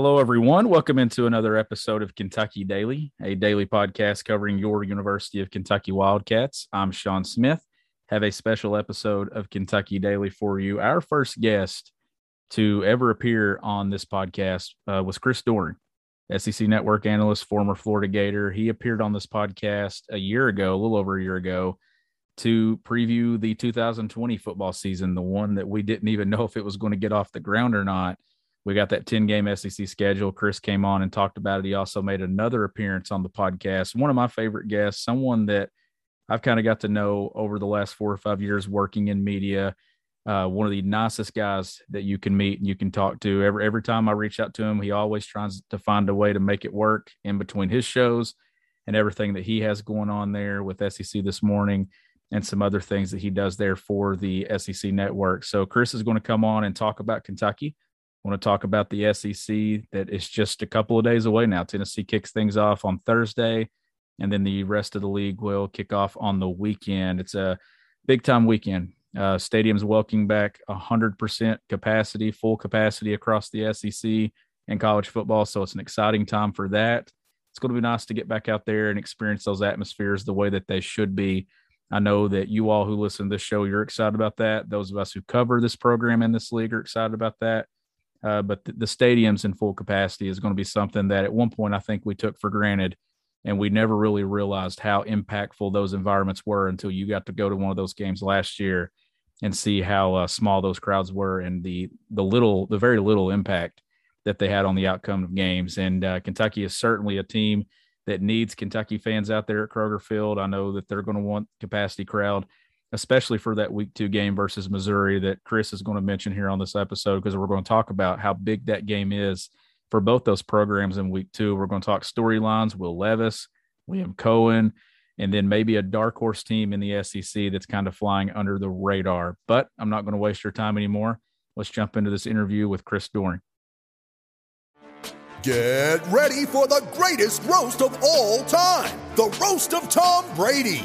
Hello, everyone. Welcome into another episode of Kentucky Daily, a daily podcast covering your University of Kentucky Wildcats. I'm Sean Smith. Have a special episode of Kentucky Daily for you. Our first guest to ever appear on this podcast uh, was Chris Doering, SEC Network analyst, former Florida Gator. He appeared on this podcast a year ago, a little over a year ago, to preview the 2020 football season, the one that we didn't even know if it was going to get off the ground or not. We got that 10 game SEC schedule. Chris came on and talked about it. He also made another appearance on the podcast. One of my favorite guests, someone that I've kind of got to know over the last four or five years working in media. Uh, one of the nicest guys that you can meet and you can talk to. Every every time I reach out to him, he always tries to find a way to make it work in between his shows and everything that he has going on there with SEC this morning and some other things that he does there for the SEC network. So Chris is going to come on and talk about Kentucky. Want to talk about the SEC that is just a couple of days away now. Tennessee kicks things off on Thursday, and then the rest of the league will kick off on the weekend. It's a big time weekend uh, stadiums welcoming back 100% capacity, full capacity across the SEC and college football. So it's an exciting time for that. It's going to be nice to get back out there and experience those atmospheres the way that they should be. I know that you all who listen to this show, you're excited about that. Those of us who cover this program in this league are excited about that. Uh, but the, the stadiums in full capacity is going to be something that at one point I think we took for granted and we never really realized how impactful those environments were until you got to go to one of those games last year and see how uh, small those crowds were and the the little the very little impact that they had on the outcome of games and uh, Kentucky is certainly a team that needs Kentucky fans out there at Kroger Field. I know that they're going to want capacity crowd especially for that week 2 game versus Missouri that Chris is going to mention here on this episode because we're going to talk about how big that game is for both those programs in week two. We're going to talk storylines, Will Levis, William Cohen, and then maybe a dark horse team in the SEC that's kind of flying under the radar. But I'm not going to waste your time anymore. Let's jump into this interview with Chris Doering. Get ready for the greatest roast of all time the Roast of Tom Brady,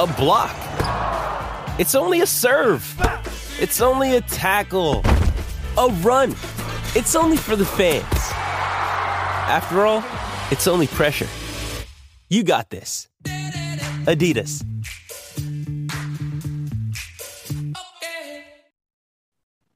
a block. It's only a serve. It's only a tackle, a run. It's only for the fans. After all, it's only pressure. You got this. Adidas.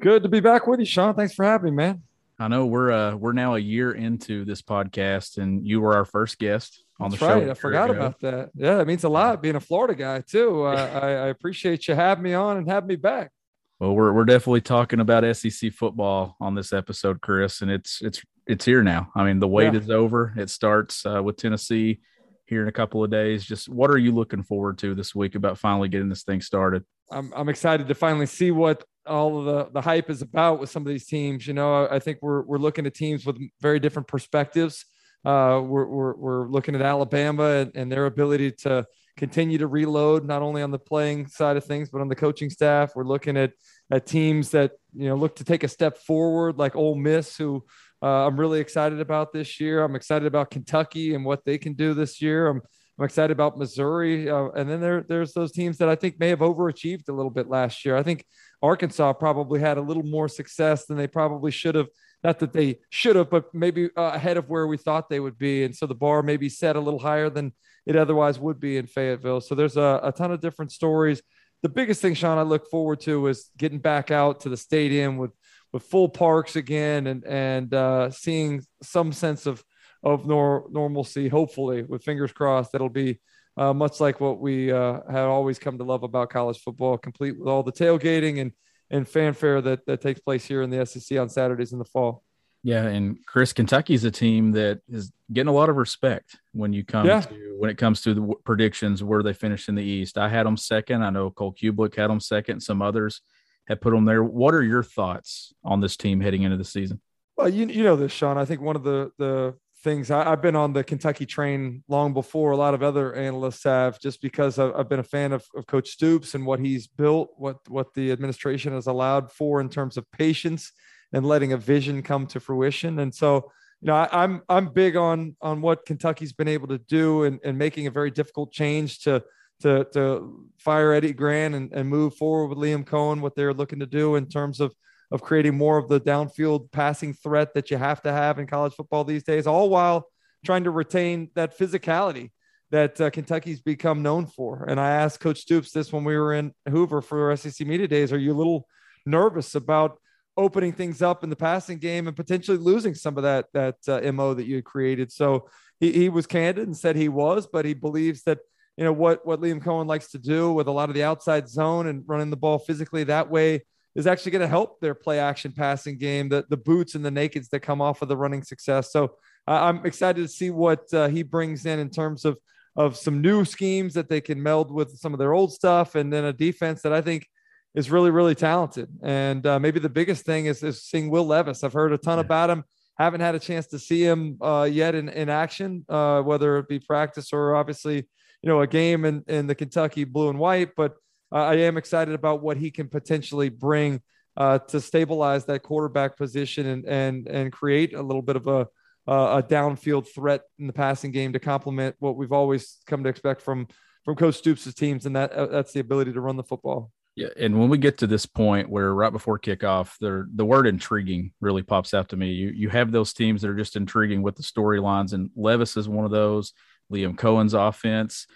Good to be back with you, Sean. Thanks for having me, man. I know we're uh we're now a year into this podcast, and you were our first guest on That's the show. Right. I forgot ago. about that. Yeah, it means a lot being a Florida guy too. Uh, I, I appreciate you having me on and having me back. Well, we're we're definitely talking about SEC football on this episode, Chris, and it's it's it's here now. I mean, the wait yeah. is over. It starts uh, with Tennessee here in a couple of days. Just what are you looking forward to this week about finally getting this thing started? I'm I'm excited to finally see what all of the the hype is about with some of these teams. You know, I, think we're we're looking at teams with very different perspectives. Uh, we're, we're we're looking at Alabama and, and their ability to continue to reload not only on the playing side of things but on the coaching staff. We're looking at at teams that you know look to take a step forward, like Ole Miss, who uh, I'm really excited about this year. I'm excited about Kentucky and what they can do this year. I'm I'm excited about Missouri, uh, and then there there's those teams that I think may have overachieved a little bit last year. I think Arkansas probably had a little more success than they probably should have. Not that they should have, but maybe uh, ahead of where we thought they would be, and so the bar maybe set a little higher than it otherwise would be in Fayetteville. So there's a, a ton of different stories the biggest thing, Sean, I look forward to is getting back out to the stadium with with full parks again and and uh, seeing some sense of of nor- normalcy. Hopefully, with fingers crossed, that'll be uh, much like what we uh, have always come to love about college football, complete with all the tailgating and and fanfare that that takes place here in the SEC on Saturdays in the fall. Yeah, and Chris, Kentucky's a team that is getting a lot of respect when you come yeah. to when it comes to the predictions where they finish in the East. I had them second. I know Cole Cubelic had them second. Some others have put them there. What are your thoughts on this team heading into the season? Well, you you know this, Sean. I think one of the the things I, have been on the Kentucky train long before a lot of other analysts have, just because I've, I've been a fan of, of, Coach Stoops and what he's built, what what the administration has allowed for in terms of patience and letting a vision come to fruition. And so, you know, I, am I'm, I'm big on on what Kentucky's been able to do and, and making a very difficult change to to to fire Eddie Gran and, and move forward with Liam Coen, what they're looking to do in terms of of creating more of the downfield passing threat that you have to have in college football these days, all while trying to retain that physicality that uh, Kentucky's become known for. And I asked Coach Stoops this when we were in Hoover for SEC Media Days. Are you a little nervous about opening things up in the passing game and potentially losing some of that that uh, mo that you created? So he, he was candid and said he was, but he believes that you know what what Liam Coen likes to do with a lot of the outside zone and running the ball physically that way is actually going to help their play action passing game, the, the boots and the nakeds that come off of the running success. So uh, I'm excited to see what uh, he brings in in terms of, of some new schemes that they can meld with some of their old stuff. And then a defense that I think is really, really talented. And uh, maybe the biggest thing is, is seeing Will Levis. I've heard a ton yeah. about him. Haven't had a chance to see him uh, yet in, in action, uh, whether it be practice or obviously, you know, a game in, in the Kentucky blue and white, but I am excited about what he can potentially bring uh, to stabilize that quarterback position and and and create a little bit of a a downfield threat in the passing game to complement what we've always come to expect from from Coach Stoops' teams, and that uh, that's the ability to run the football. Yeah, and when we get to this point where right before kickoff, the the word intriguing really pops out to me. You you have those teams that are just intriguing with the storylines, and Levis is one of those. Liam Coen's offense.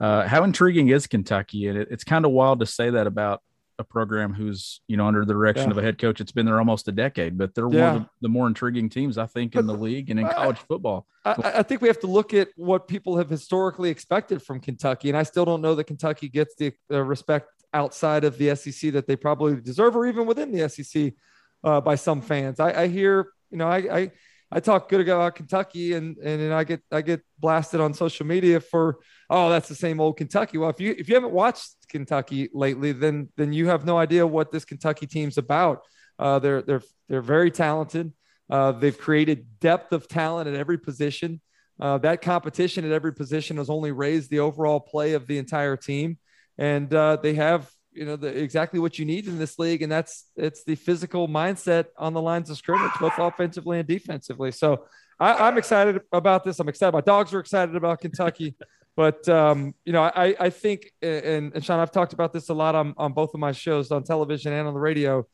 Uh, how intriguing is Kentucky? And it, it's kind of wild to say that about a program who's you know under the direction yeah. of a head coach. It's been there almost a decade, but they're yeah. one of the more intriguing teams I think in the league and in college football. I, I, think we have to look at what people have historically expected from Kentucky, and I still don't know that Kentucky gets the, the respect outside of the SEC that they probably deserve, or even within the SEC uh, by some fans. I, I hear you know I, I I talk good about Kentucky and and I get I get blasted on social media for oh that's the same old Kentucky. Well, if you if you haven't watched Kentucky lately, then then you have no idea what this Kentucky team's about. Uh, they're they're they're very talented. Uh, they've created depth of talent at every position. Uh, that competition at every position has only raised the overall play of the entire team, and uh, they have you know the, exactly what you need in this league, and that's it's the physical mindset on the lines of scrimmage, both offensively and defensively. So I, am excited about this. I'm excited. My dogs are excited about Kentucky, but um, you know I I think and, and Sean I've talked about this a lot on on both of my shows on television and on the radio.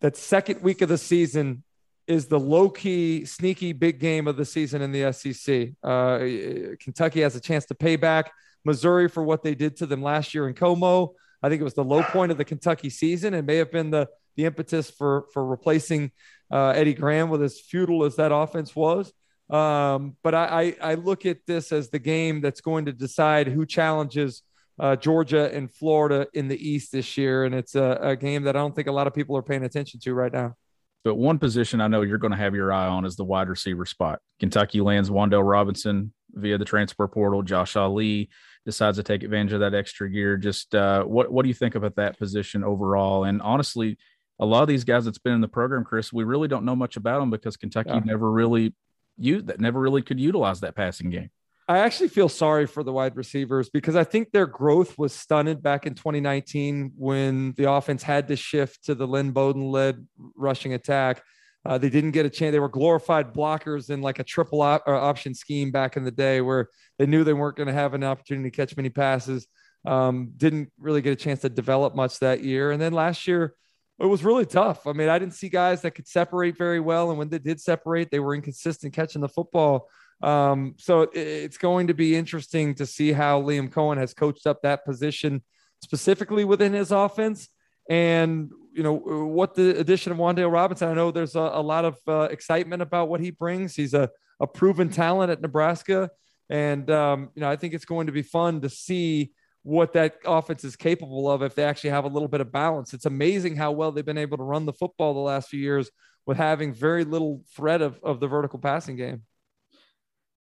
That second week of the season is the low key, sneaky big game of the season in the SEC. Uh, Kentucky has a chance to pay back Missouri for what they did to them last year in Como. I think it was the low point of the Kentucky season and may have been the the impetus for for replacing uh, Eddie Gran with as futile as that offense was. Um, but I, I, I look at this as the game that's going to decide who challenges uh, Georgia and Florida in the East this year, and it's a, a game that I don't think a lot of people are paying attention to right now. But one position I know you're going to have your eye on is the wide receiver spot. Kentucky lands Wan'Dale Robinson via the transfer portal. Josh Ali decides to take advantage of that extra gear. Just uh, what what do you think about that position overall? And honestly, a lot of these guys that's been in the program, Chris, we really don't know much about them because Kentucky yeah. never really used that, never really could utilize that passing game. I actually feel sorry for the wide receivers because I think their growth was stunted back in 2019 when the offense had to shift to the Lynn Bowden led rushing attack. Uh, they didn't get a chance. They were glorified blockers in like a triple op- uh, option scheme back in the day where they knew they weren't going to have an opportunity to catch many passes. Um, didn't really get a chance to develop much that year. And then last year, it was really tough. I mean, I didn't see guys that could separate very well. And when they did separate, they were inconsistent catching the football. Um, so it, it's going to be interesting to see how Liam Coen has coached up that position specifically within his offense. And you know what the addition of Wan'Dale Robinson. I know there's a, a lot of uh, excitement about what he brings. He's a, a proven talent at Nebraska, and um, you know I think it's going to be fun to see what that offense is capable of if they actually have a little bit of balance. It's amazing how well they've been able to run the football the last few years with having very little threat of, of the vertical passing game.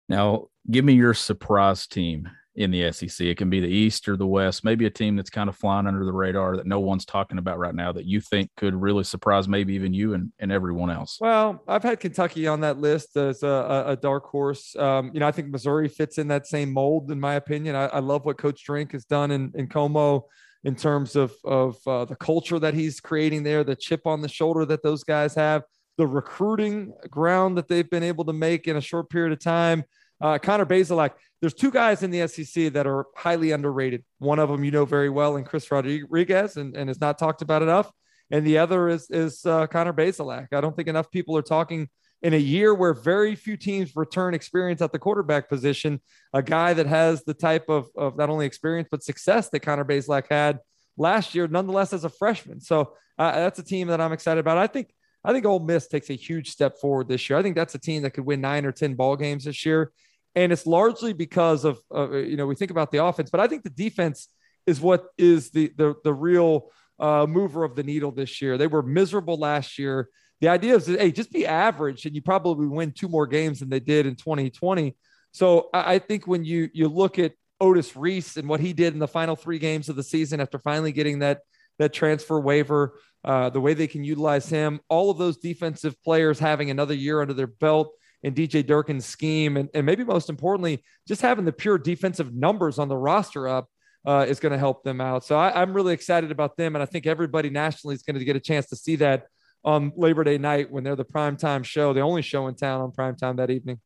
Now, give me your surprise team in the SEC. It can be the East or the West, maybe a team that's kind of flying under the radar that no one's talking about right now that you think could really surprise maybe even you and, and everyone else. Well, I've had Kentucky on that list as a, a dark horse. Um, you know, I think Missouri fits in that same mold, in my opinion. I, I love what Coach Drink has done in, in Como in terms of, of uh, the culture that he's creating there, the chip on the shoulder that those guys have, the recruiting ground that they've been able to make in a short period of time. Uh, Connor Bazelak, there's two guys in the SEC that are highly underrated. One of them you know very well, and Chris Rodriguez, and, and is not talked about enough. And the other is is uh, Connor Bazelak. I don't think enough people are talking in a year where very few teams return experience at the quarterback position. A guy that has the type of, of not only experience but success that Connor Bazelak had last year, nonetheless as a freshman. So uh, that's a team that I'm excited about. I think I think Ole Miss takes a huge step forward this year. I think that's a team that could win nine or ten ball games this year and it's largely because of uh, you know we think about the offense, but I think the defense is what is the the the real uh, mover of the needle this year. They were miserable last year. The idea is, hey, just be average, and you probably win two more games than they did in 2020. So I, I think when you you look at Otis Reese and what he did in the final three games of the season after finally getting that that transfer waiver, uh, the way they can utilize him, all of those defensive players having another year under their belt in DJ Durkin's scheme, and, and maybe most importantly, just having the pure defensive numbers on the roster up uh, is going to help them out. So I, am really excited about them, and I think everybody nationally is going to get a chance to see that on Labor Day night when they're the primetime show, the only show in town on primetime that evening.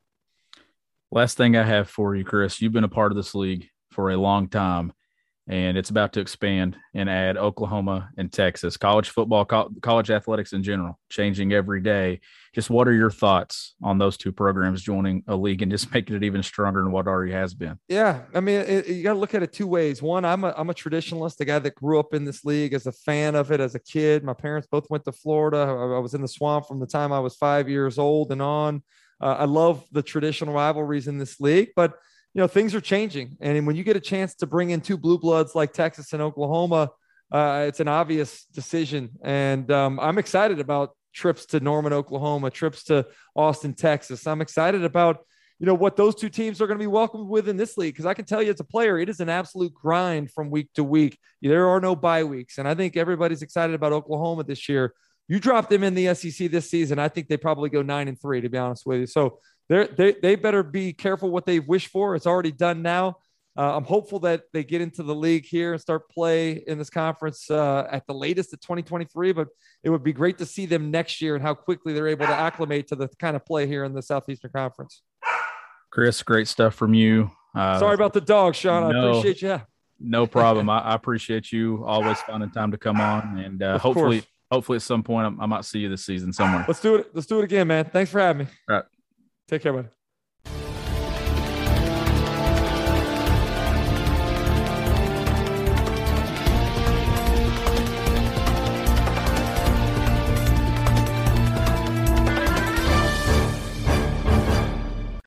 Last thing I have for you, Chris, you've been a part of this league for a long time and it's about to expand and add Oklahoma and Texas. College football, co- college athletics in general, changing every day. Just what are your thoughts on those two programs joining a league and just making it even stronger than what already has been? Yeah, I mean, it, you got to look at it two ways. One, I'm a I'm a traditionalist, a guy that grew up in this league as a fan of it as a kid. My parents both went to Florida. I, I was in the swamp from the time I was five years old and on. Uh, I love the traditional rivalries in this league, but you know things are changing, and when you get a chance to bring in two blue bloods like Texas and Oklahoma, uh, it's an obvious decision. And um, I'm excited about trips to Norman, Oklahoma, trips to Austin, Texas. I'm excited about you know what those two teams are going to be welcomed with in this league because I can tell you as a player, it is an absolute grind from week to week. There are no bye weeks, and I think everybody's excited about Oklahoma this year. You drop them in the SEC this season, I think they probably go nine and three, to be honest with you. So they they they better be careful what they wish for. It's already done now. Uh, I'm hopeful that they get into the league here and start play in this conference uh, at the latest at 2023. But it would be great to see them next year and how quickly they're able to acclimate to the kind of play here in the Southeastern Conference. Chris, great stuff from you. Uh, Sorry about the dog, Sean. No, I appreciate you. No problem. I, I, appreciate you always finding time to come on, and uh, hopefully, course. hopefully at some point I, I might see you this season somewhere. Let's do it. Let's do it again, man. Thanks for having me. All right. Take care, buddy.